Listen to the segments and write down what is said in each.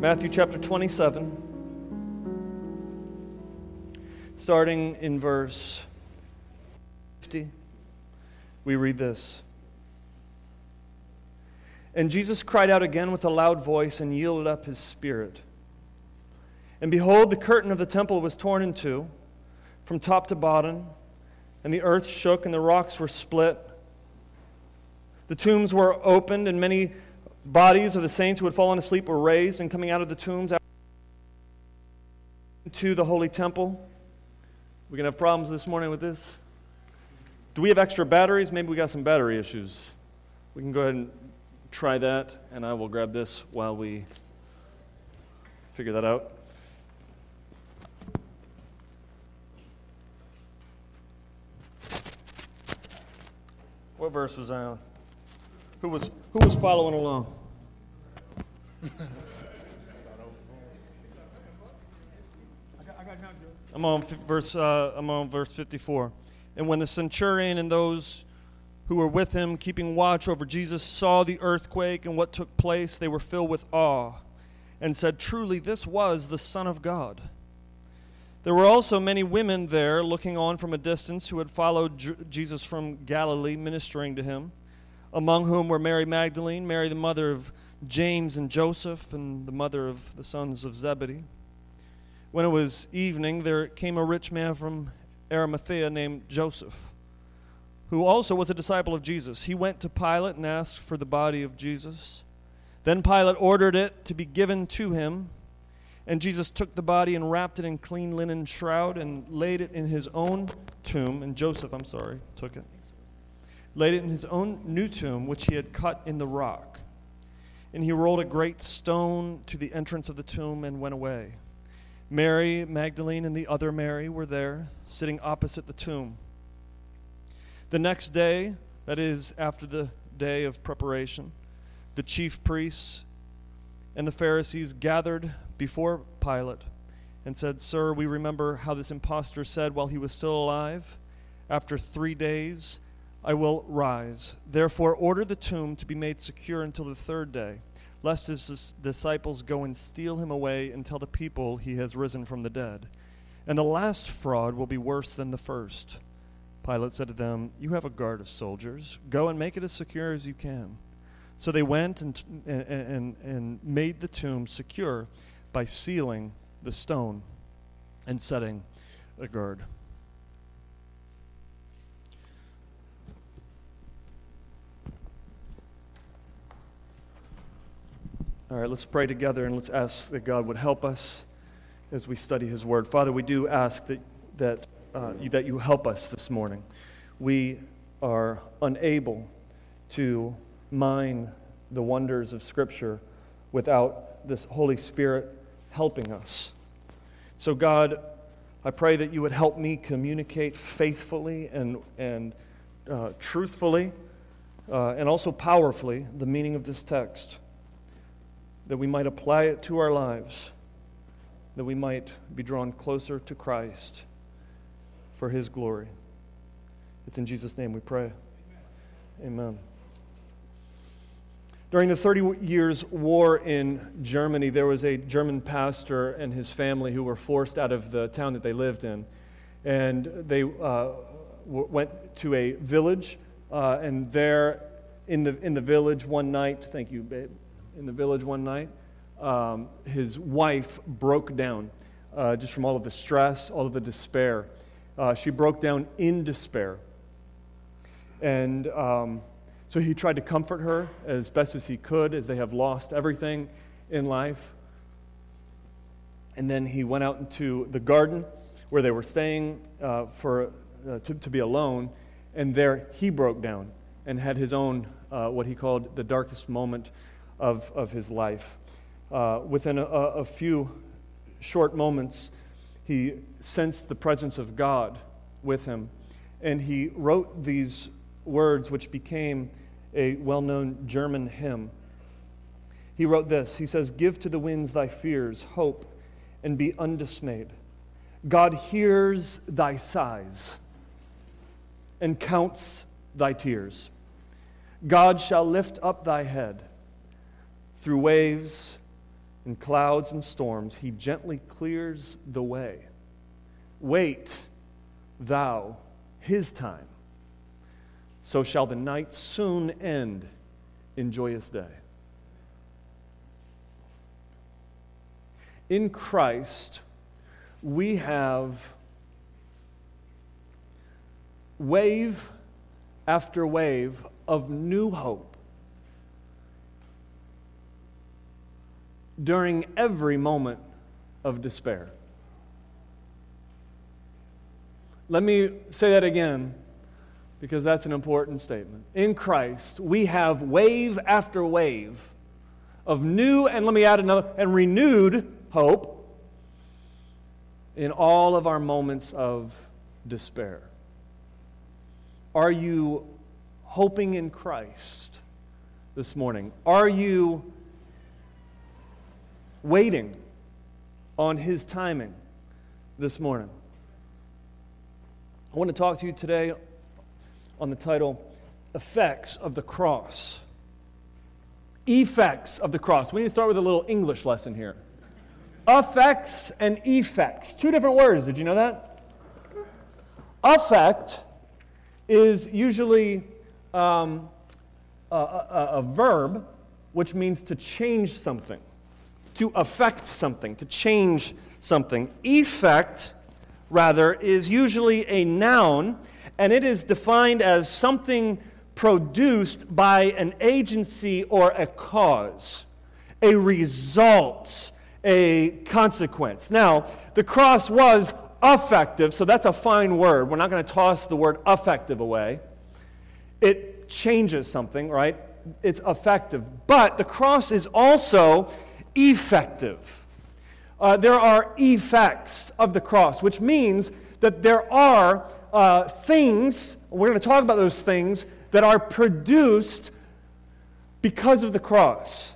Matthew chapter 27, starting in verse 50, we read this. And Jesus cried out again with a loud voice and yielded up his spirit. And behold, the curtain of the temple was torn in two, from top to bottom, and the earth shook and the rocks were split. The tombs were opened, and many bodies of the saints who had fallen asleep were raised, and coming out of the tombs to the holy temple. We can have problems this morning with this. Do we have extra batteries? Maybe we got some battery issues. We can go ahead and try that, and I will grab this while we figure that out. What verse was I on? Who was, who was following along? I'm on verse. Uh, I'm on verse 54. And when the centurion and those who were with him, keeping watch over Jesus, saw the earthquake and what took place, they were filled with awe, and said, "Truly, this was the Son of God." There were also many women there, looking on from a distance, who had followed Jesus from Galilee, ministering to him, among whom were Mary Magdalene, Mary the mother of James and Joseph, and the mother of the sons of Zebedee. When it was evening, there came a rich man from Arimathea named Joseph, who also was a disciple of Jesus. He went to Pilate and asked for the body of Jesus. Then Pilate ordered it to be given to him. And Jesus took the body and wrapped it in clean linen shroud and laid it in his own tomb. And Joseph, I'm sorry, took it. Laid it in his own new tomb, which he had cut in the rock. And he rolled a great stone to the entrance of the tomb and went away. Mary Magdalene and the other Mary were there, sitting opposite the tomb. The next day, that is, after the day of preparation, the chief priests and the Pharisees gathered before Pilate and said, Sir, we remember how this impostor said while he was still alive, After three days, I will rise. Therefore, order the tomb to be made secure until the third day, lest his disciples go and steal him away and tell the people he has risen from the dead. And the last fraud will be worse than the first. Pilate said to them, You have a guard of soldiers. Go and make it as secure as you can. So they went and, and, and, made the tomb secure by sealing the stone and setting a guard. All right, let's pray together and let's ask that God would help us as we study His Word. Father, we do ask that, that, uh, you, that you help us this morning. We are unable to mine the wonders of Scripture without this Holy Spirit helping us. So, God, I pray that you would help me communicate faithfully and, and uh, truthfully uh, and also powerfully the meaning of this text that we might apply it to our lives, that we might be drawn closer to Christ for his glory. It's in Jesus' name we pray. Amen. During the 30 Years' War in Germany, there was a German pastor and his family who were forced out of the town that they lived in. And they uh, went to a village, uh, and there in the, in the village one night, thank you, babe in the village one night. Um, his wife broke down uh, just from all of the stress, all of the despair. Uh, she broke down in despair. And um, so he tried to comfort her as best as he could, as they have lost everything in life. And then he went out into the garden where they were staying uh, for, uh, to, to be alone. And there he broke down and had his own, uh, what he called the darkest moment of, of his life. Uh, within a, a few short moments, he sensed the presence of God with him, and he wrote these words, which became a well known German hymn. He wrote this He says, Give to the winds thy fears, hope, and be undismayed. God hears thy sighs and counts thy tears. God shall lift up thy head through waves and clouds and storms, he gently clears the way. Wait, thou, his time. So shall the night soon end in joyous day. In Christ, we have wave after wave of new hope during every moment of despair. Let me say that again because that's an important statement. In Christ, we have wave after wave of new, and let me add another, and renewed hope in all of our moments of despair. Are you hoping in Christ this morning? Are you waiting on His timing this morning? I want to talk to you today on the title Effects of the Cross. Effects of the Cross. We need to start with a little English lesson here. Effects and effects. Two different words. Did you know that? Effect is usually um, a, a, a verb which means to change something, to affect something, to change something. Effect, rather, is usually a noun, and it is defined as something produced by an agency or a cause, a result, a consequence. Now, the cross was effective, so that's a fine word. We're not going to toss the word effective away. It changes something, right? It's effective. But the cross is also effective. Uh, there are effects of the cross, which means that there are uh, things, we're going to talk about those things, that are produced because of the cross.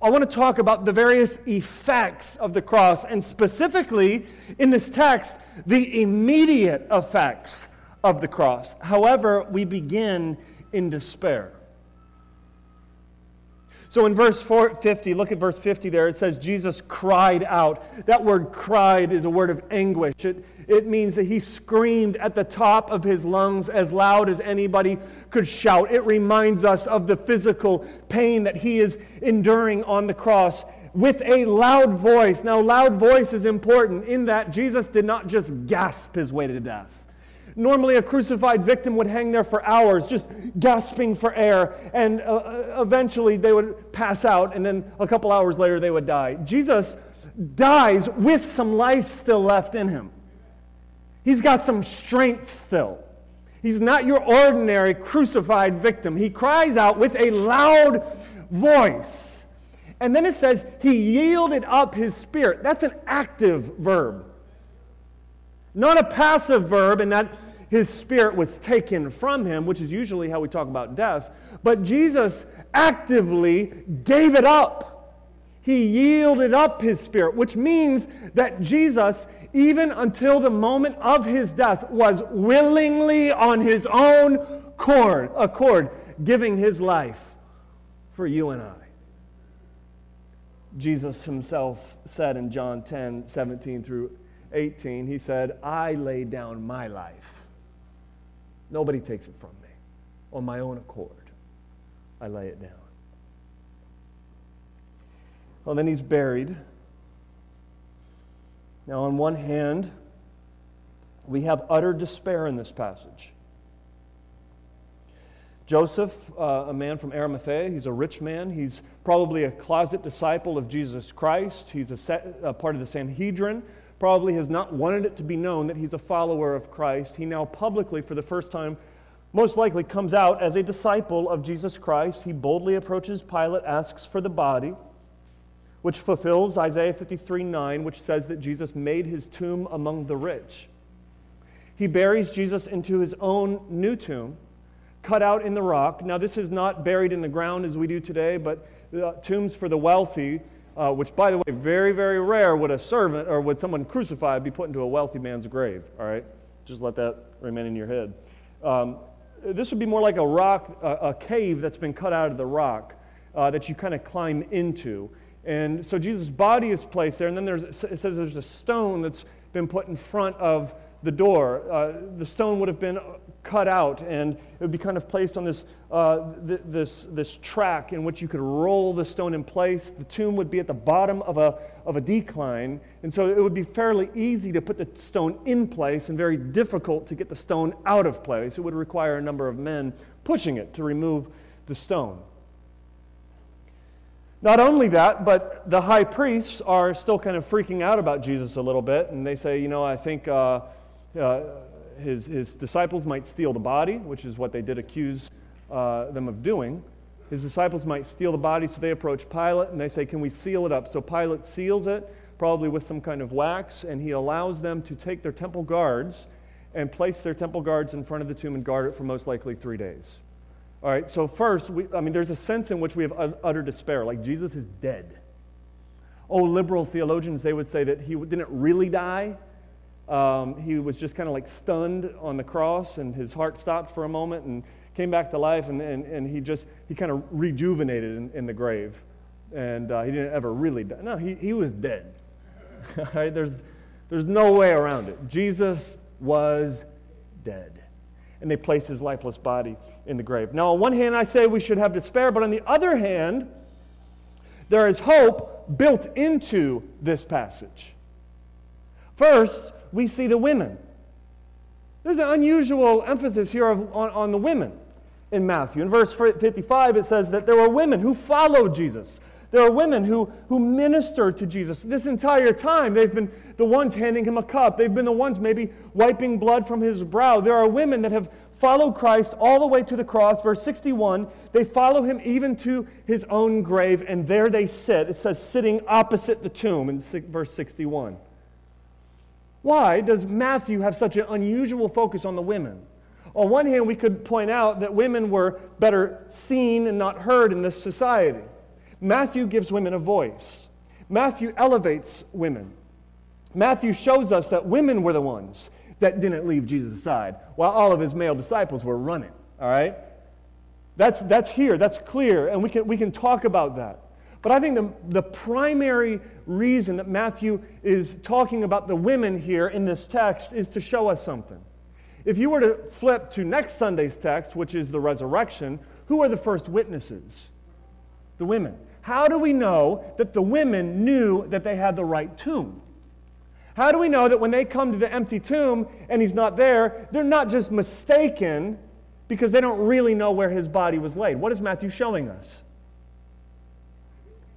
I want to talk about the various effects of the cross, and specifically in this text, the immediate effects of the cross. However, we begin in despair. So in verse 50, look at verse 50 there, it says Jesus cried out. That word cried is a word of anguish. It, it means that he screamed at the top of his lungs as loud as anybody could shout. It reminds us of the physical pain that he is enduring on the cross with a loud voice. Now, loud voice is important in that Jesus did not just gasp his way to death. Normally, a crucified victim would hang there for hours, just gasping for air, and uh, uh, eventually they would pass out, and then a couple hours later they would die. Jesus dies with some life still left in him. He's got some strength still. He's not your ordinary crucified victim. He cries out with a loud voice. And then it says, He yielded up His spirit. That's an active verb, not a passive verb, and that his spirit was taken from him, which is usually how we talk about death. But Jesus actively gave it up. He yielded up his spirit, which means that Jesus, even until the moment of his death, was willingly on his own accord, accord giving his life for you and I. Jesus himself said in John 10 17 through 18, he said, I lay down my life Nobody takes it from me. On my own accord, I lay it down. Well, then he's buried. Now, on one hand, we have utter despair in this passage. Joseph, uh, a man from Arimathea, he's a rich man. He's probably a closet disciple of Jesus Christ. He's a, set, a part of the Sanhedrin probably has not wanted it to be known that he's a follower of Christ. He now publicly, for the first time, most likely comes out as a disciple of Jesus Christ. He boldly approaches Pilate, asks for the body, which fulfills Isaiah 53 9, which says that Jesus made his tomb among the rich. He buries Jesus into his own new tomb, cut out in the rock. Now, this is not buried in the ground as we do today, but uh, tombs for the wealthy uh, which, by the way, very, very rare would a servant or would someone crucified be put into a wealthy man's grave, all right? Just let that remain in your head. Um, this would be more like a rock, a, a, cave that's been cut out of the rock uh, that you kind of climb into. And so Jesus' body is placed there, and then there's, it says there's a stone that's been put in front of the door. Uh, the stone would have been cut out, and it would be kind of placed on this, uh, th- this, this track in which you could roll the stone in place. The tomb would be at the bottom of a, of a decline, and so it would be fairly easy to put the stone in place and very difficult to get the stone out of place. It would require a number of men pushing it to remove the stone. Not only that, but the high priests are still kind of freaking out about Jesus a little bit, and they say, you know, I think uh, uh, his, his disciples might steal the body, which is what they did accuse uh, them of doing. His disciples might steal the body, so they approach Pilate and they say, Can we seal it up? So Pilate seals it, probably with some kind of wax, and he allows them to take their temple guards and place their temple guards in front of the tomb and guard it for most likely three days. All right, so first, we, I mean, there's a sense in which we have utter despair, like Jesus is dead. Oh, liberal theologians, they would say that he didn't really die. Um, he was just kind of like stunned on the cross, and his heart stopped for a moment and came back to life, and, and, and he just, he kind of rejuvenated in, in the grave. And uh, he didn't ever really die. No, he, he was dead. Right, there's, there's no way around it. Jesus was dead and they placed his lifeless body in the grave. Now, on one hand, I say we should have despair, but on the other hand, there is hope built into this passage. First, we see the women. There's an unusual emphasis here on, on the women in Matthew. In verse 55, it says that there were women who followed Jesus. There are women who, who minister to Jesus. This entire time, they've been the ones handing him a cup. They've been the ones maybe wiping blood from his brow. There are women that have followed Christ all the way to the cross. Verse 61, they follow him even to his own grave, and there they sit. It says, sitting opposite the tomb in verse 61. Why does Matthew have such an unusual focus on the women? On one hand, we could point out that women were better seen and not heard in this society. Matthew gives women a voice. Matthew elevates women. Matthew shows us that women were the ones that didn't leave Jesus aside while all of his male disciples were running. All right? That's, that's here, that's clear, and we can, we can talk about that. But I think the, the primary reason that Matthew is talking about the women here in this text is to show us something. If you were to flip to next Sunday's text, which is the resurrection, who are the first witnesses? The women. How do we know that the women knew that they had the right tomb? How do we know that when they come to the empty tomb and he's not there, they're not just mistaken because they don't really know where his body was laid? What is Matthew showing us?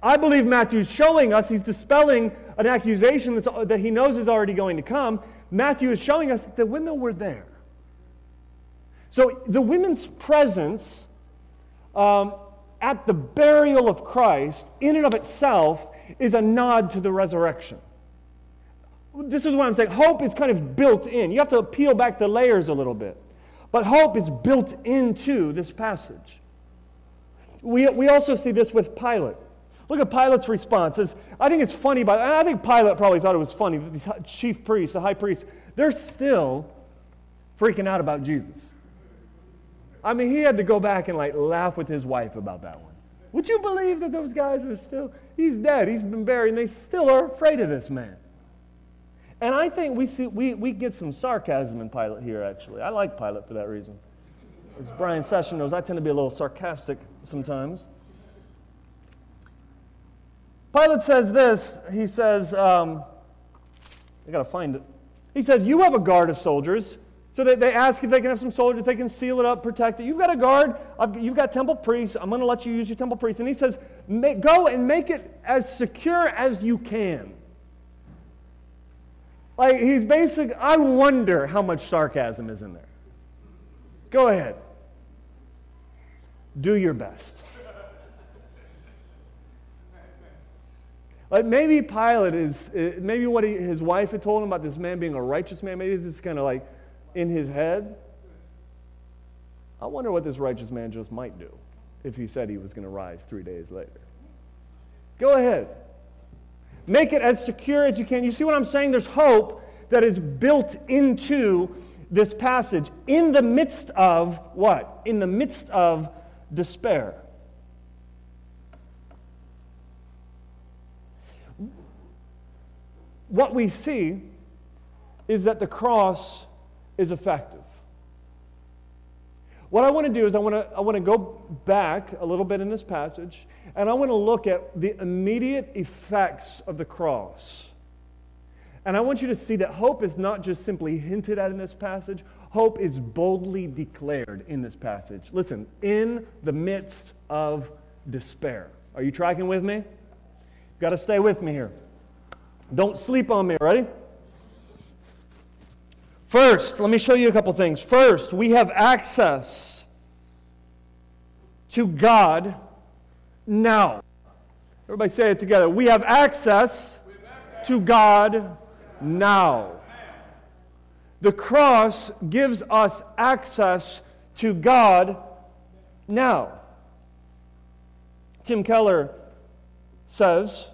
I believe Matthew's showing us, he's dispelling an accusation that he knows is already going to come. Matthew is showing us that the women were there. So the women's presence um, at the burial of Christ, in and of itself, is a nod to the resurrection. This is what I'm saying. Hope is kind of built in. You have to peel back the layers a little bit. But hope is built into this passage. We, we also see this with Pilate. Look at Pilate's response. I think it's funny, but I think Pilate probably thought it was funny. These chief priests, the high priests, they're still freaking out about Jesus. I mean, he had to go back and like laugh with his wife about that one. Would you believe that those guys were still, he's dead, he's been buried, and they still are afraid of this man? And I think we, see, we, we get some sarcasm in Pilate here, actually. I like Pilate for that reason. As Brian Session knows, I tend to be a little sarcastic sometimes. Pilate says this. He says, um, I got to find it. He says, You have a guard of soldiers so they, they ask if they can have some soldiers, they can seal it up, protect it. You've got a guard, you've got temple priests. I'm going to let you use your temple priests. And he says, go and make it as secure as you can. Like he's basic, I wonder how much sarcasm is in there. Go ahead. Do your best. Like maybe Pilate is, eh, maybe what he, his wife had told him about this man being a righteous man, maybe this is kind of like, in his head, I wonder what this righteous man just might do if he said he was going to rise three days later. Go ahead. Make it as secure as you can. You see what I'm saying? There's hope that is built into this passage in the midst of what? In the midst of despair. What we see is that the cross is effective. What I want to do is I want to, I want to go back a little bit in this passage and I want to look at the immediate effects of the cross. And I want you to see that hope is not just simply hinted at in this passage, hope is boldly declared in this passage. Listen, in the midst of despair. Are you tracking with me? You've got to stay with me here. Don't sleep on me, ready? First, let me show you a couple things. First, we have access to God now. Everybody say it together. We have access, we have access. to God now. The cross gives us access to God now. Tim Keller says,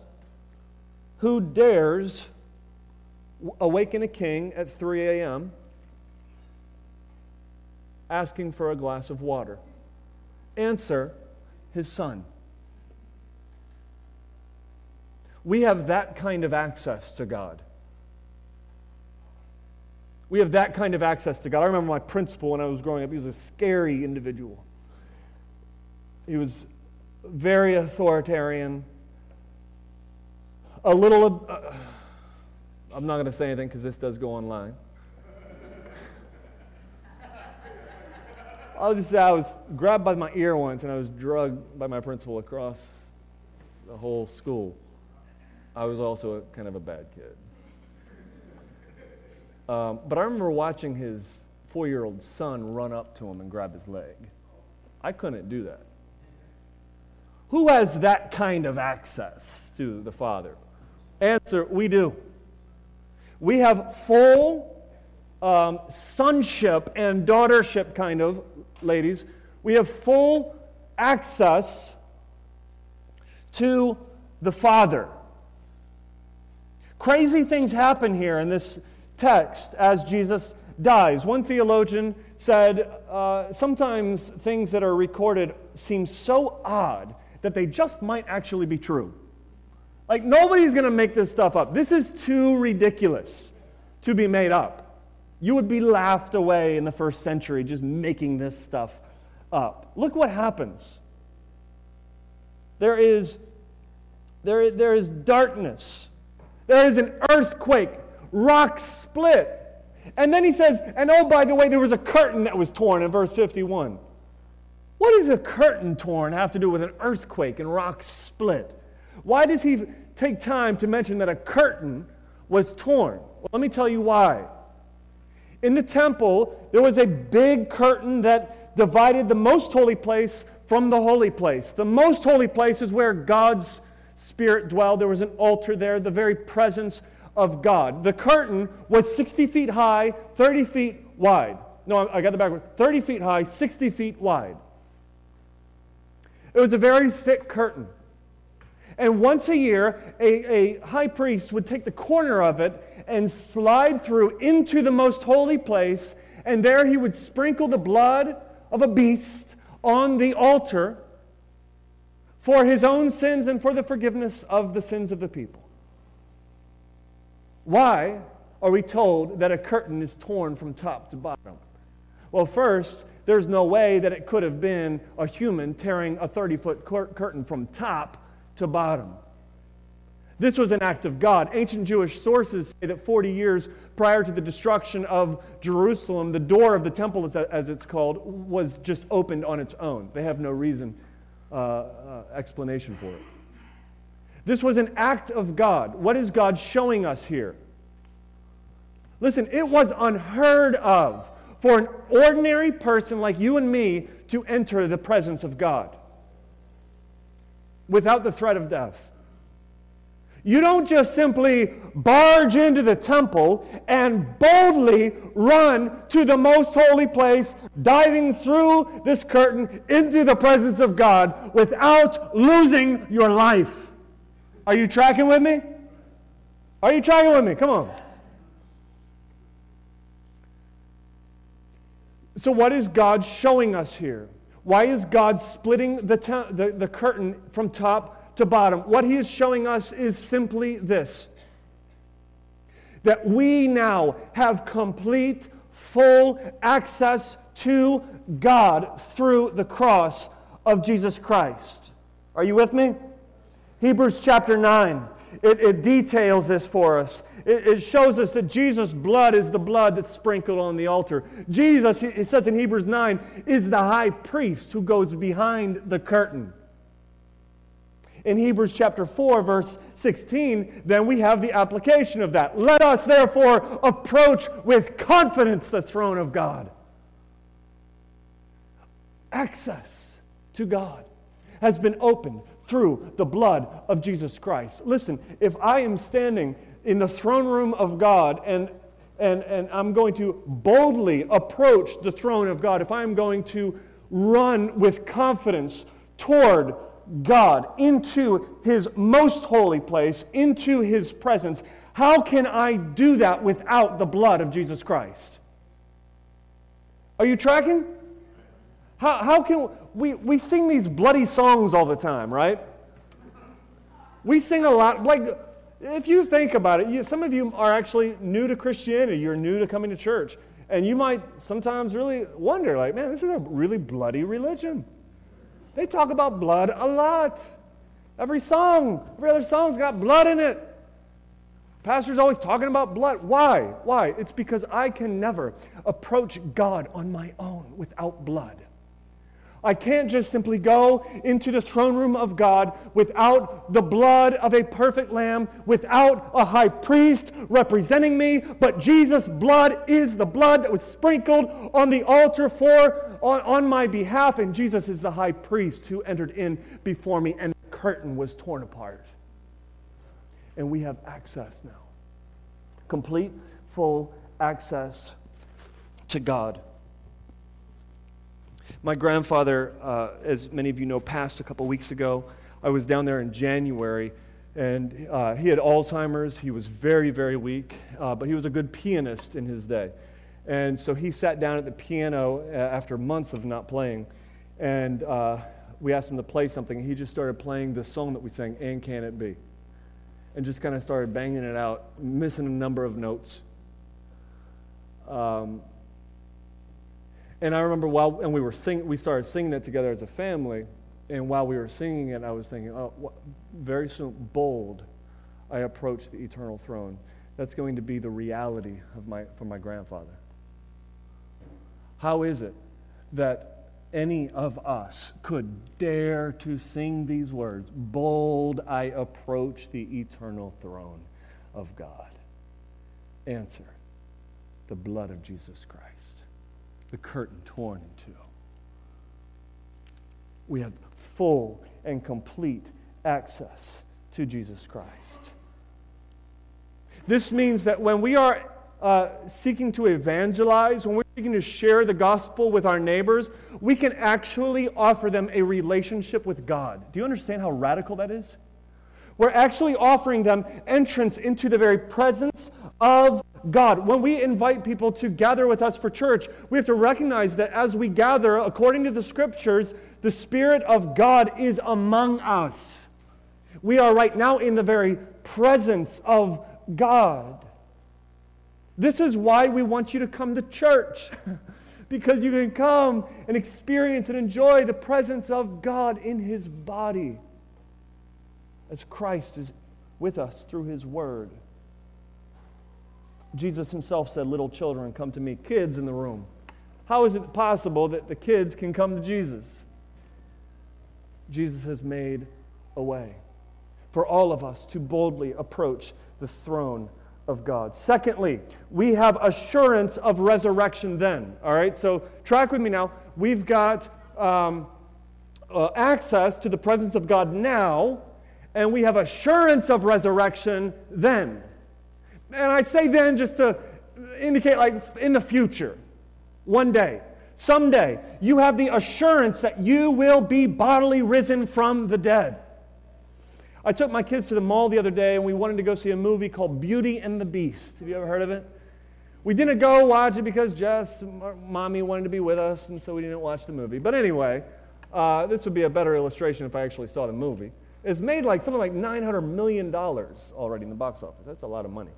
Who dares awaken a king at 3 a.m. asking for a glass of water? Answer, his son. We have that kind of access to God. We have that kind of access to God. I remember my principal when I was growing up, he was a scary individual. He was very authoritarian, a little. Uh, I'm not going to say anything because this does go online. I'll just say I was grabbed by my ear once and I was drugged by my principal across the whole school. I was also a, kind of a bad kid. Um, but I remember watching his four year old son run up to him and grab his leg. I couldn't do that. Who has that kind of access to the Father? Answer We do. We have full um, sonship and daughtership, kind of, ladies. We have full access to the Father. Crazy things happen here in this text as Jesus dies. One theologian said uh, sometimes things that are recorded seem so odd that they just might actually be true. Like, nobody's going to make this stuff up. This is too ridiculous to be made up. You would be laughed away in the first century just making this stuff up. Look what happens. There is, there, there is darkness. There is an earthquake rock split. And then he says, and oh, by the way, there was a curtain that was torn in verse 51. What does a curtain torn have to do with an earthquake and rock split? Why does he take time to mention that a curtain was torn? Well, let me tell you why. In the temple, there was a big curtain that divided the most holy place from the holy place. The most holy place is where God's Spirit dwelled. There was an altar there, the very presence of God. The curtain was 60 feet high, 30 feet wide. No, I got the backward. 30 feet high, 60 feet wide. It was a very thick curtain. And once a year, a, a high priest would take the corner of it and slide through into the most holy place, and there he would sprinkle the blood of a beast on the altar for his own sins and for the forgiveness of the sins of the people. Why are we told that a curtain is torn from top to bottom? Well, first, there's no way that it could have been a human tearing a 30 foot curtain from top to bottom. This was an act of God. Ancient Jewish sources say that 40 years prior to the destruction of Jerusalem, the door of the temple, as it's called, was just opened on its own. They have no reason, uh, uh, explanation for it. This was an act of God. What is God showing us here? Listen, it was unheard of for an ordinary person like you and me to enter the presence of God without the threat of death. You don't just simply barge into the temple and boldly run to the most holy place, diving through this curtain into the presence of God without losing your life. Are you tracking with me? Are you tracking with me? Come on. So, what is God showing us here? Why is God splitting the, the, the curtain from top to bottom, what he is showing us is simply this that we now have complete, full access to God through the cross of Jesus Christ. Are you with me? Hebrews chapter 9. It, it details this for us. It, it, shows us that Jesus' blood is the blood that's sprinkled on the altar. Jesus, it says in Hebrews 9, is the high priest who goes behind the curtain. In Hebrews chapter 4, verse 16, then we have the application of that. Let us therefore approach with confidence the throne of God. Access to God has been opened through the blood of Jesus Christ. Listen, if I am standing in the throne room of God and and, and I'm going to boldly approach the throne of God, if I'm going to run with confidence toward God into His most holy place, into His presence, how can I do that without the blood of Jesus Christ? Are you tracking? How, how can we, we sing these bloody songs all the time, right? We sing a lot. Like, if you think about it, you, some of you are actually new to Christianity. You're new to coming to church. And you might sometimes really wonder, like, man, this is a really bloody religion. They talk about blood a lot. Every song, every other song's got blood in it. Pastor's always talking about blood. Why? Why? It's because I can never approach God on my own without blood. I can't just simply go into the throne room of God without the blood of a perfect lamb, without a high priest representing me, but Jesus' blood is the blood that was sprinkled on the altar for on, on my behalf, and Jesus is the high priest who entered in before me, and the curtain was torn apart. And we have access now. Complete, full access to God. My grandfather, uh, as many of you know, passed a couple weeks ago. I was down there in January, and uh, he had Alzheimer's. He was very, very weak, uh, but he was a good pianist in his day. And so he sat down at the piano uh, after months of not playing, and uh, we asked him to play something. He just started playing the song that we sang, And Can It Be? And just kind of started banging it out, missing a number of notes. Um, and I remember while, and we were singing, we started singing that together as a family. And while we were singing it, I was thinking, oh, what, very soon, bold, I approach the eternal throne. That's going to be the reality of my, for my grandfather. How is it that any of us could dare to sing these words? Bold, I approach the eternal throne of God. Answer the blood of Jesus Christ the curtain torn in two. We have full and complete access to Jesus Christ. This means that when we are uh, seeking to evangelize, when we're seeking to share the gospel with our neighbors, we can actually offer them a relationship with God. Do you understand how radical that is? We're actually offering them entrance into the very presence of God. When we invite people to gather with us for church, we have to recognize that as we gather, according to the scriptures, the Spirit of God is among us. We are right now in the very presence of God. This is why we want you to come to church, because you can come and experience and enjoy the presence of God in His body as Christ is with us through His Word. Jesus himself said, Little children, come to me. Kids in the room. How is it possible that the kids can come to Jesus? Jesus has made a way for all of us to boldly approach the throne of God. Secondly, we have assurance of resurrection then. All right, so track with me now. We've got um, uh, access to the presence of God now, and we have assurance of resurrection then. And I say then just to indicate, like, in the future, one day, someday, you have the assurance that you will be bodily risen from the dead. I took my kids to the mall the other day and we wanted to go see a movie called Beauty and the Beast. Have you ever heard of it? We didn't go watch it because Jess, mommy, wanted to be with us, and so we didn't watch the movie. But anyway, uh, this would be a better illustration if I actually saw the movie. It's made like something like $900 million already in the box office. That's a lot of money.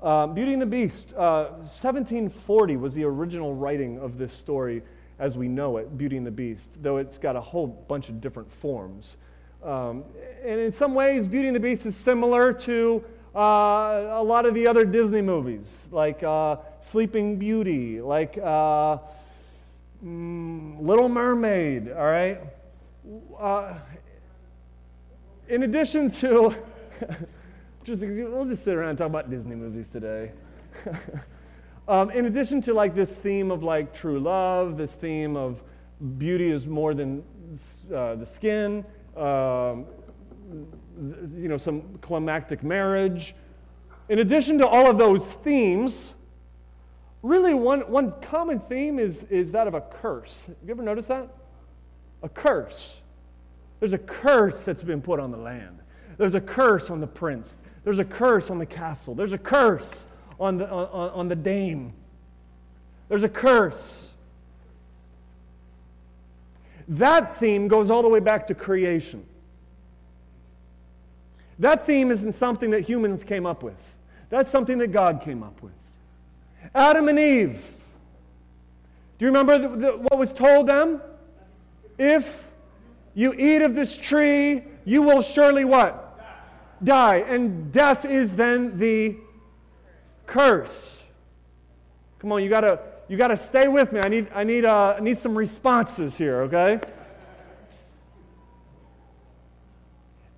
Uh, Beauty and the Beast, uh, 1740 was the original writing of this story as we know it, Beauty and the Beast, though it's got a whole bunch of different forms. Um, and in some ways, Beauty and the Beast is similar to uh, a lot of the other Disney movies, like uh, Sleeping Beauty, like uh, mm, Little Mermaid, all right? Uh, in addition to, just, we'll just sit around and talk about Disney movies today. um, in addition to like this theme of like true love, this theme of beauty is more than uh, the skin, um, you know, some climactic marriage. In addition to all of those themes, really one, one common theme is, is that of a curse. Have you ever noticed that? A curse. There's a curse that's been put on the land. There's a curse on the prince. There's a curse on the castle. There's a curse on the, on, on the dame. There's a curse. That theme goes all the way back to creation. That theme isn't something that humans came up with. That's something that God came up with. Adam and Eve. Do you remember the, the, what was told them? If you eat of this tree, you will surely what? Die. And death is then the curse. Come on, you gotta you gotta stay with me. I need I need uh, I need some responses here, okay?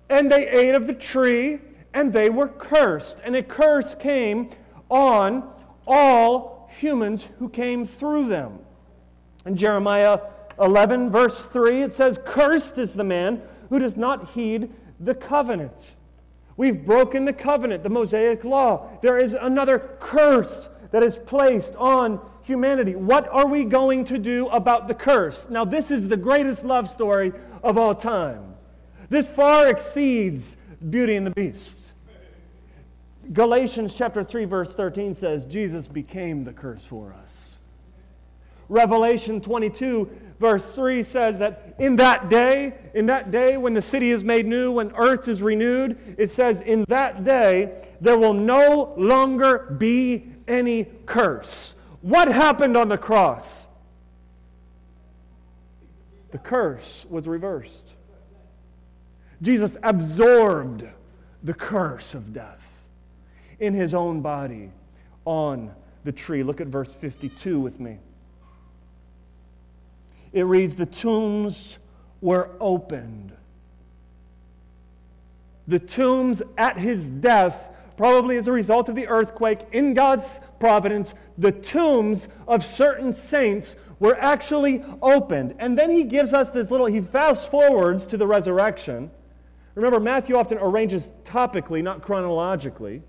And they ate of the tree, and they were cursed. And a curse came on all humans who came through them. In Jeremiah 11, verse 3, it says, Cursed is the man who does not heed the covenant. We've broken the covenant, the Mosaic law. There is another curse that is placed on humanity. What are we going to do about the curse? Now, this is the greatest love story of all time. This far exceeds Beauty and the Beast. Galatians chapter 3 verse 13 says Jesus became the curse for us. Revelation 22 verse 3 says that in that day, in that day when the city is made new, when earth is renewed, it says, in that day there will no longer be any curse. What happened on the cross? The curse was reversed. Jesus absorbed the curse of death in his own body on the tree. Look at verse 52 with me it reads, The tombs were opened. The tombs at his death, probably as a result of the earthquake, in God's providence, the tombs of certain saints were actually opened. And then he gives us this little, he fast forwards to the resurrection. Remember, Matthew often arranges topically, not chronologically.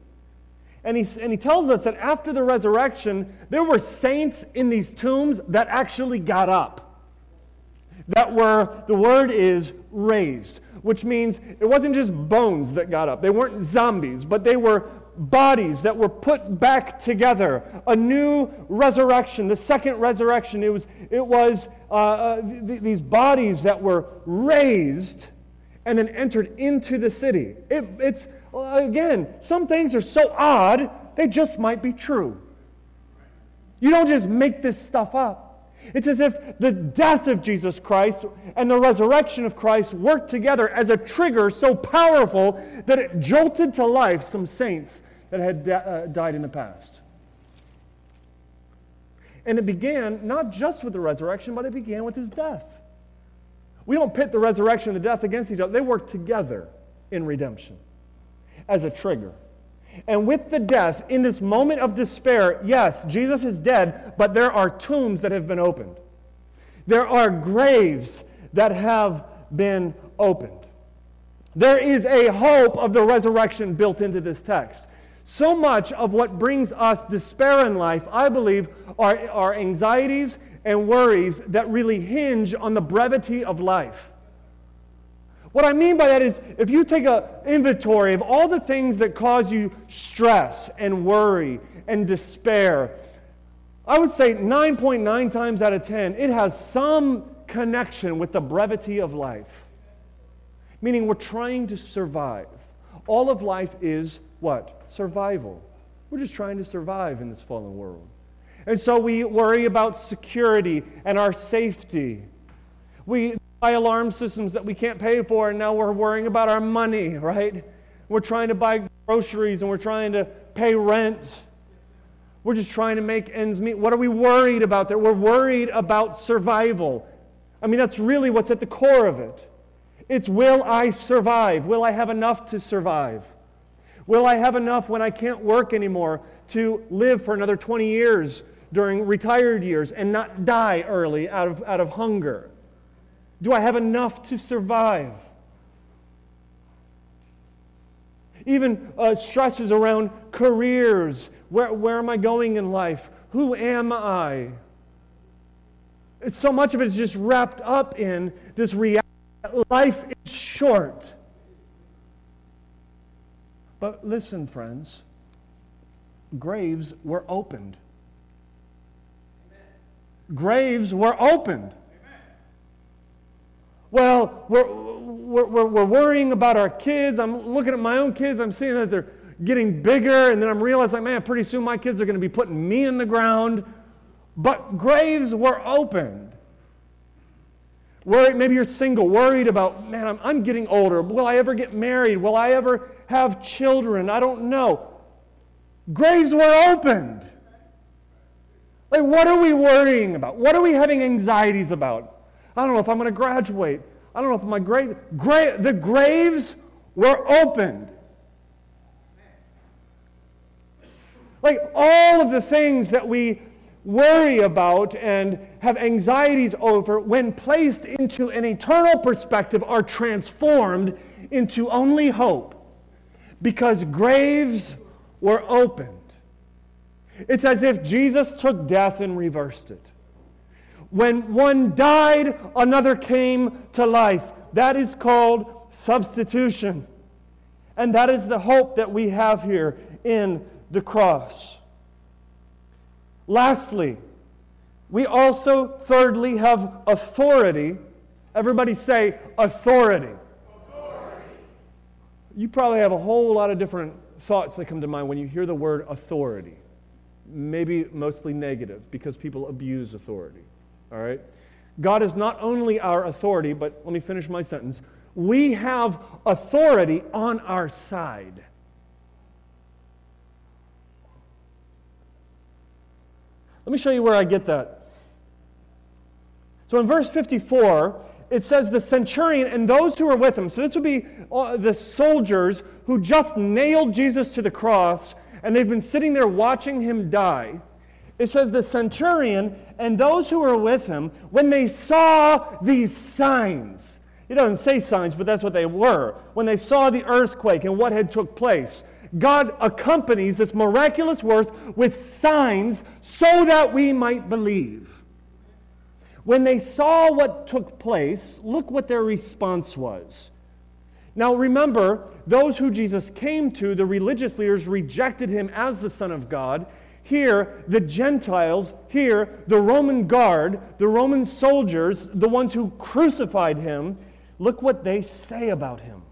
And he, and he tells us that after the resurrection, there were saints in these tombs that actually got up that were, the word is raised, which means it wasn't just bones that got up. They weren't zombies, but they were bodies that were put back together. A new resurrection, the second resurrection. It was, it was uh, uh, th- these bodies that were raised and then entered into the city. It, it's, again, some things are so odd, they just might be true. You don't just make this stuff up. It's as if the death of Jesus Christ and the resurrection of Christ worked together as a trigger so powerful that it jolted to life some saints that had uh, died in the past. And it began not just with the resurrection, but it began with his death. We don't pit the resurrection and the death against each other, they work together in redemption as a trigger. And with the death, in this moment of despair, yes, Jesus is dead, but there are tombs that have been opened. There are graves that have been opened. There is a hope of the resurrection built into this text. So much of what brings us despair in life, I believe, are, are anxieties and worries that really hinge on the brevity of life. What I mean by that is if you take an inventory of all the things that cause you stress and worry and despair, I would say 9.9 times out of 10, it has some connection with the brevity of life. meaning we're trying to survive. All of life is what? Survival. We're just trying to survive in this fallen world. And so we worry about security and our safety. We buy alarm systems that we can't pay for, and now we're worrying about our money, right? We're trying to buy groceries and we're trying to pay rent. We're just trying to make ends meet. What are we worried about there? We're worried about survival. I mean, that's really what's at the core of it. It's will I survive? Will I have enough to survive? Will I have enough when I can't work anymore to live for another 20 years during retired years and not die early out of, out of hunger? Do I have enough to survive? Even uh, stresses around careers. Where, where am I going in life? Who am I? It's, so much of it is just wrapped up in this reality that life is short. But listen, friends, graves were opened. Graves were opened. Well, we're, we're, we're, worrying about our kids. I'm looking at my own kids. I'm seeing that they're getting bigger. And then I'm realizing, man, pretty soon my kids are going to be putting me in the ground. But graves were opened. Worried, maybe you're single, worried about, man, I'm, I'm getting older. Will I ever get married? Will I ever have children? I don't know. Graves were opened. Like, what are we worrying about? What are we having anxieties about? I don't know if I'm going to graduate. I don't know if my grave, gra- the graves were opened. Like all of the things that we worry about and have anxieties over, when placed into an eternal perspective, are transformed into only hope because graves were opened. It's as if Jesus took death and reversed it. When one died, another came to life. That is called substitution. And that is the hope that we have here in the cross. Lastly, we also, thirdly, have authority. Everybody say authority. authority. You probably have a whole lot of different thoughts that come to mind when you hear the word authority. Maybe mostly negative because people abuse authority. All right? God is not only our authority, but let me finish my sentence. We have authority on our side. Let me show you where I get that. So in verse 54, it says the centurion and those who were with him. So this would be uh, the soldiers who just nailed Jesus to the cross, and they've been sitting there watching him die. It says the centurion and those who were with him, when they saw these signs, it doesn't say signs, but that's what they were. When they saw the earthquake and what had took place, God accompanies this miraculous work with signs so that we might believe. When they saw what took place, look what their response was. Now remember, those who Jesus came to, the religious leaders, rejected him as the Son of God. Here, the Gentiles, here, the Roman guard, the Roman soldiers, the ones who crucified him, look what they say about him.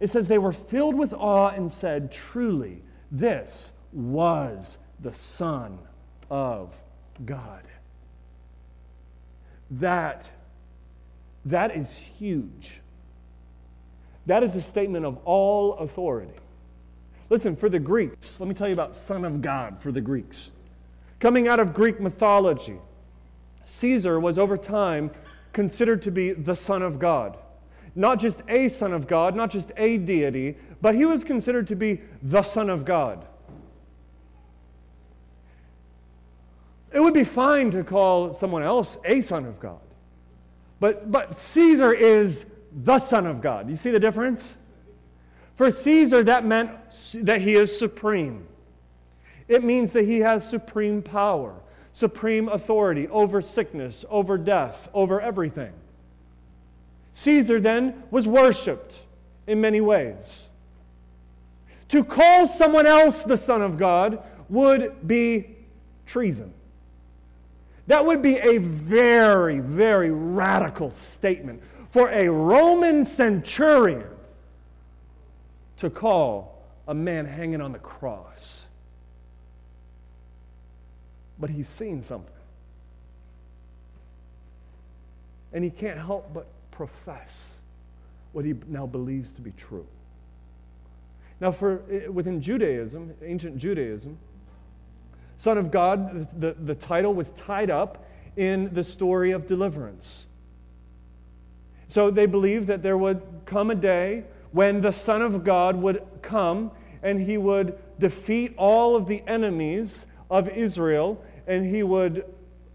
It says they were filled with awe and said, Truly, this was the Son of God. That, that is huge. That is a statement of all authority. Listen, for the Greeks, let me tell you about Son of God for the Greeks. Coming out of Greek mythology, Caesar was over time considered to be the Son of God not just a Son of God, not just a deity, but he was considered to be the Son of God. It would be fine to call someone else a Son of God. But, but Caesar is the Son of God. You see the difference? For Caesar, that meant that he is supreme. It means that he has supreme power, supreme authority over sickness, over death, over everything. Caesar then was worshiped in many ways. To call someone else the Son of God would be treason. That would be a very, very radical statement for a Roman centurion to call a man hanging on the cross. But he's seen something. And he can't help but profess what he now believes to be true. Now, for, eh, within Judaism, ancient Judaism, Son of God, the, the title was tied up in the story of deliverance. So they believed that there would come a day when the Son of God would come and he would defeat all of the enemies of Israel, and he would,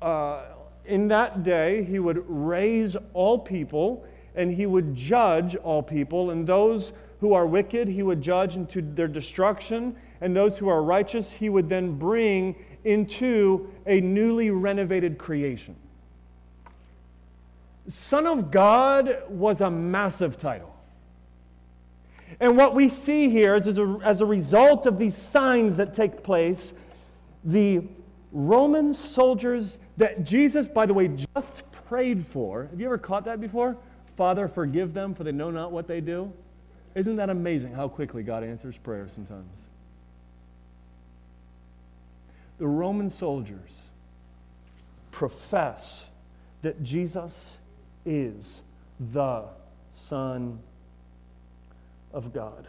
uh, in that day, he would raise all people and he would judge all people, and those who are wicked he would judge into their destruction, and those who are righteous he would then bring into a newly renovated creation. Son of God was a massive title. And what we see here is as a, as a result of these signs that take place, the Roman soldiers that Jesus, by the way, just prayed for. Have you ever caught that before? Father, forgive them, for they know not what they do. Isn't that amazing how quickly God answers prayer sometimes? The Roman soldiers profess that Jesus is the Son of God.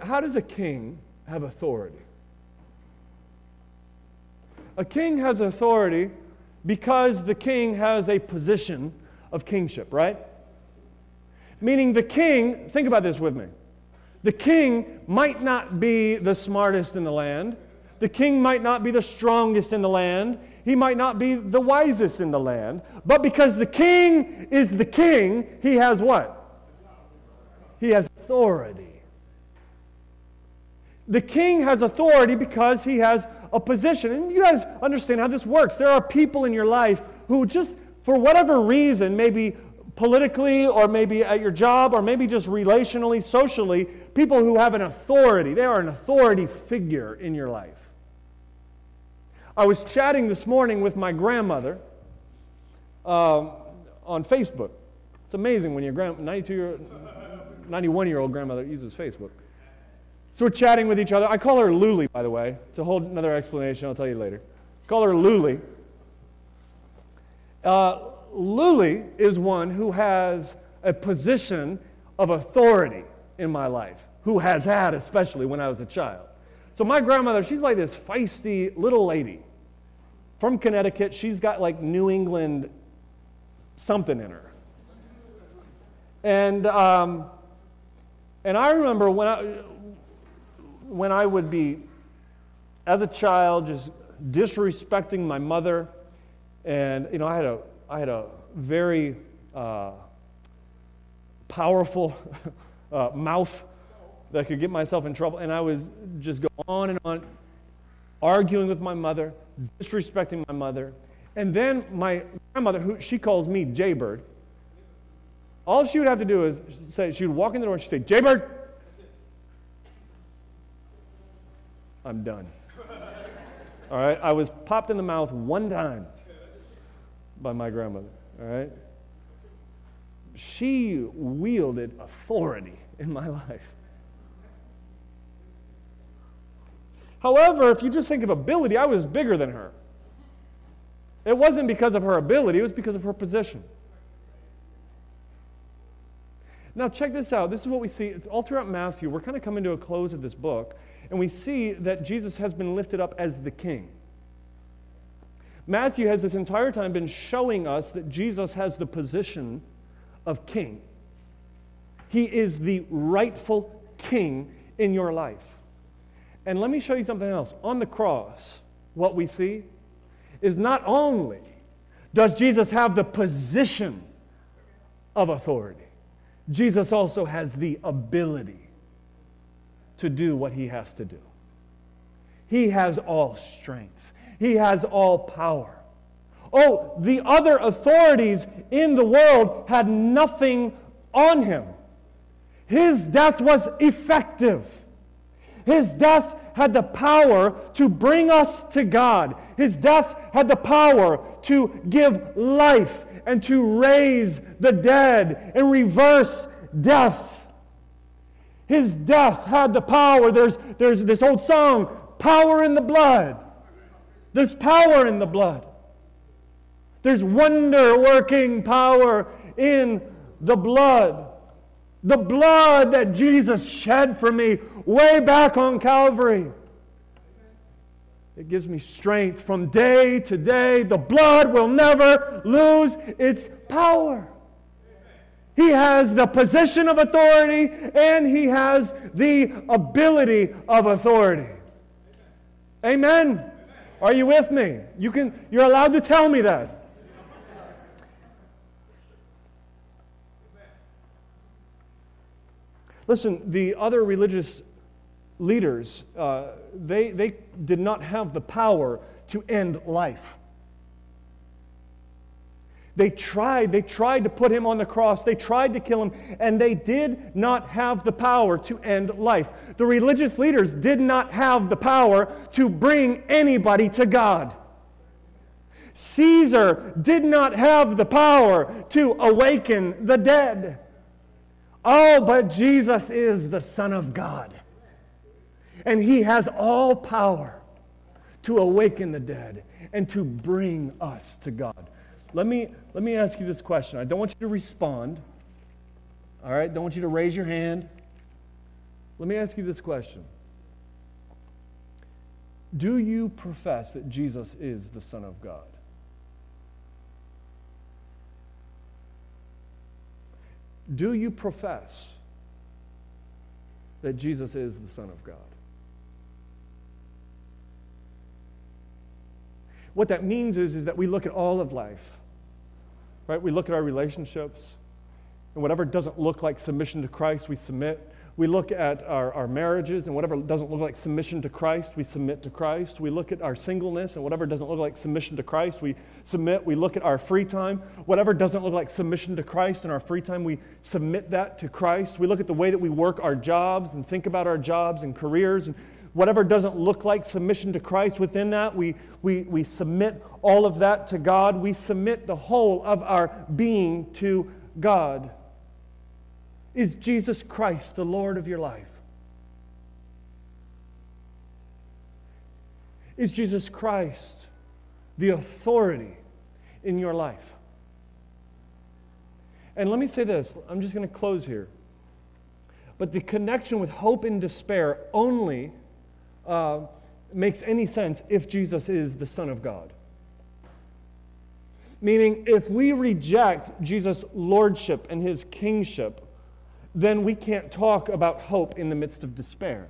How does a king have authority? A king has authority because the king has a position of kingship, right? Meaning the king, think about this with me. The king might not be the smartest in the land. The king might not be the strongest in the land. He might not be the wisest in the land. But because the king is the king, he has what? He has authority. The king has authority because he has a position. And you guys understand how this works. There are people in your life who just, for whatever reason, maybe politically or maybe at your job or maybe just relationally, socially, people who have an authority. They are an authority figure in your life. I was chatting this morning with my grandmother um, on Facebook. It's amazing when your grand, 92 year, 91 year old grandmother uses Facebook. So we're chatting with each other. I call her Luli, by the way. It's a whole another explanation. I'll tell you later. Call her Luli. Uh, Luli is one who has a position of authority in my life, who has had, especially when I was a child. So my grandmother, she's like this feisty little lady from Connecticut. She's got like New England something in her. And, um, and I remember when I, when I would be, as a child, just disrespecting my mother. And, you know, I had a, I had a very uh, powerful uh, mouth that could get myself in trouble. And I was just go on and on, arguing with my mother, disrespecting my mother. And then my grandmother, who she calls me Jaybird, all she would have to do is say, she would walk in the door and she'd say, Jaybird, I'm done. All right? I was popped in the mouth one time by my grandmother. All right? She wielded authority in my life. However, if you just think of ability, I was bigger than her. It wasn't because of her ability, it was because of her position. Now, check this out. This is what we see all throughout Matthew. We're kind of coming to a close of this book and we see that Jesus has been lifted up as the king. Matthew has this entire time been showing us that Jesus has the position of king. He is the rightful king in your life. And let me show you something else. On the cross, what we see is not only does Jesus have the position of authority, Jesus also has the ability to do what he has to do. He has all strength, he has all power. Oh, the other authorities in the world had nothing on him. His death was effective. His death had the power to bring us to God. His death had the power to give life and to raise the dead and reverse death. His death had the power. There's, there's this old song, Power in the Blood. There's power in the blood. There's wonder working power in the blood. The blood that Jesus shed for me way back on Calvary. It gives me strength from day to day. The blood will never lose its power. He has the position of authority and he has the ability of authority. Amen. Are you with me? You can you're allowed to tell me that. Listen, the other religious leaders, uh, they, they did not have the power to end life. They tried, they tried to put him on the cross, they tried to kill him, and they did not have the power to end life. The religious leaders did not have the power to bring anybody to God. Caesar did not have the power to awaken the dead. Oh, but Jesus is the Son of God. And he has all power to awaken the dead and to bring us to God. Let me, let me ask you this question. I don't want you to respond. All right? Don't want you to raise your hand. Let me ask you this question Do you profess that Jesus is the Son of God? Do you profess that Jesus is the Son of God? What that means is, is that we look at all of life, right? We look at our relationships, and whatever doesn't look like submission to Christ, we submit. We look at our, our marriages, and whatever doesn't look like submission to Christ, we submit to Christ. We look at our singleness, and whatever doesn't look like submission to Christ, we submit. We look at our free time. Whatever doesn't look like submission to Christ in our free time, we submit that to Christ. We look at the way that we work our jobs and think about our jobs and careers. And whatever doesn't look like submission to Christ within that, we, we, we submit all of that to God. We submit the whole of our being to God. Is Jesus Christ the Lord of your life? Is Jesus Christ the authority in your life? And let me say this I'm just going to close here. But the connection with hope and despair only uh, makes any sense if Jesus is the Son of God. Meaning, if we reject Jesus' lordship and his kingship, then we can't talk about hope in the midst of despair.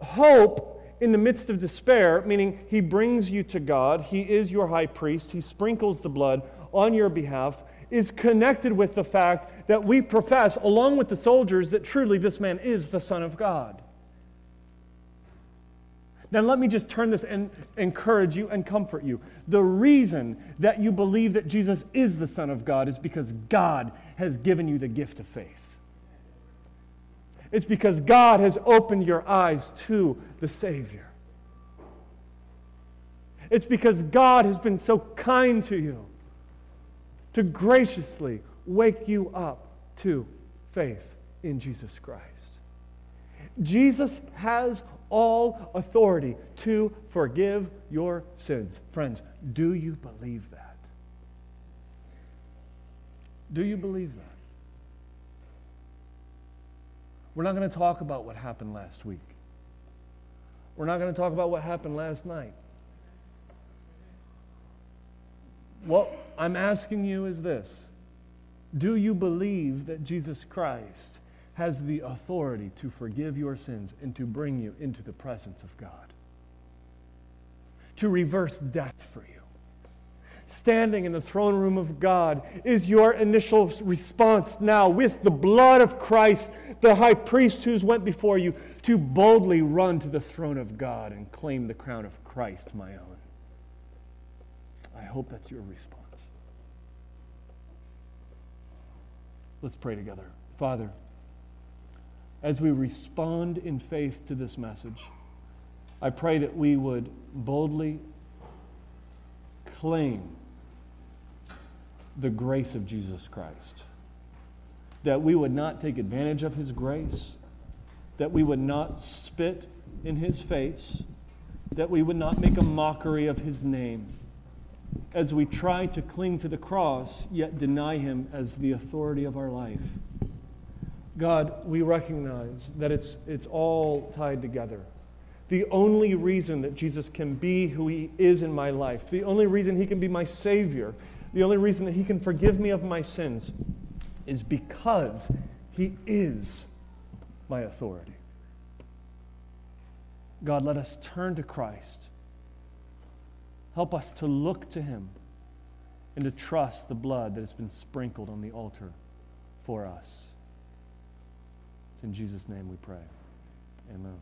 Hope in the midst of despair, meaning he brings you to God, he is your high priest, he sprinkles the blood on your behalf, is connected with the fact that we profess, along with the soldiers, that truly this man is the Son of God. Now, let me just turn this and encourage you and comfort you. The reason that you believe that Jesus is the Son of God is because God has given you the gift of faith. It's because God has opened your eyes to the Savior. It's because God has been so kind to you to graciously wake you up to faith in Jesus Christ. Jesus has all authority to forgive your sins. Friends, do you believe that? Do you believe that? We're not going to talk about what happened last week. We're not going to talk about what happened last night. What I'm asking you is this Do you believe that Jesus Christ has the authority to forgive your sins and to bring you into the presence of God, to reverse death for you. Standing in the throne room of God is your initial response now with the blood of Christ, the high priest who's went before you, to boldly run to the throne of God and claim the crown of Christ, my own. I hope that's your response. Let's pray together. Father, as we respond in faith to this message, I pray that we would boldly claim the grace of Jesus Christ. That we would not take advantage of his grace, that we would not spit in his face, that we would not make a mockery of his name as we try to cling to the cross, yet deny him as the authority of our life. God, we recognize that it's, it's all tied together. The only reason that Jesus can be who he is in my life, the only reason he can be my Savior, the only reason that he can forgive me of my sins is because he is my authority. God, let us turn to Christ. Help us to look to him and to trust the blood that has been sprinkled on the altar for us. It's in Jesus' name we pray. Amen.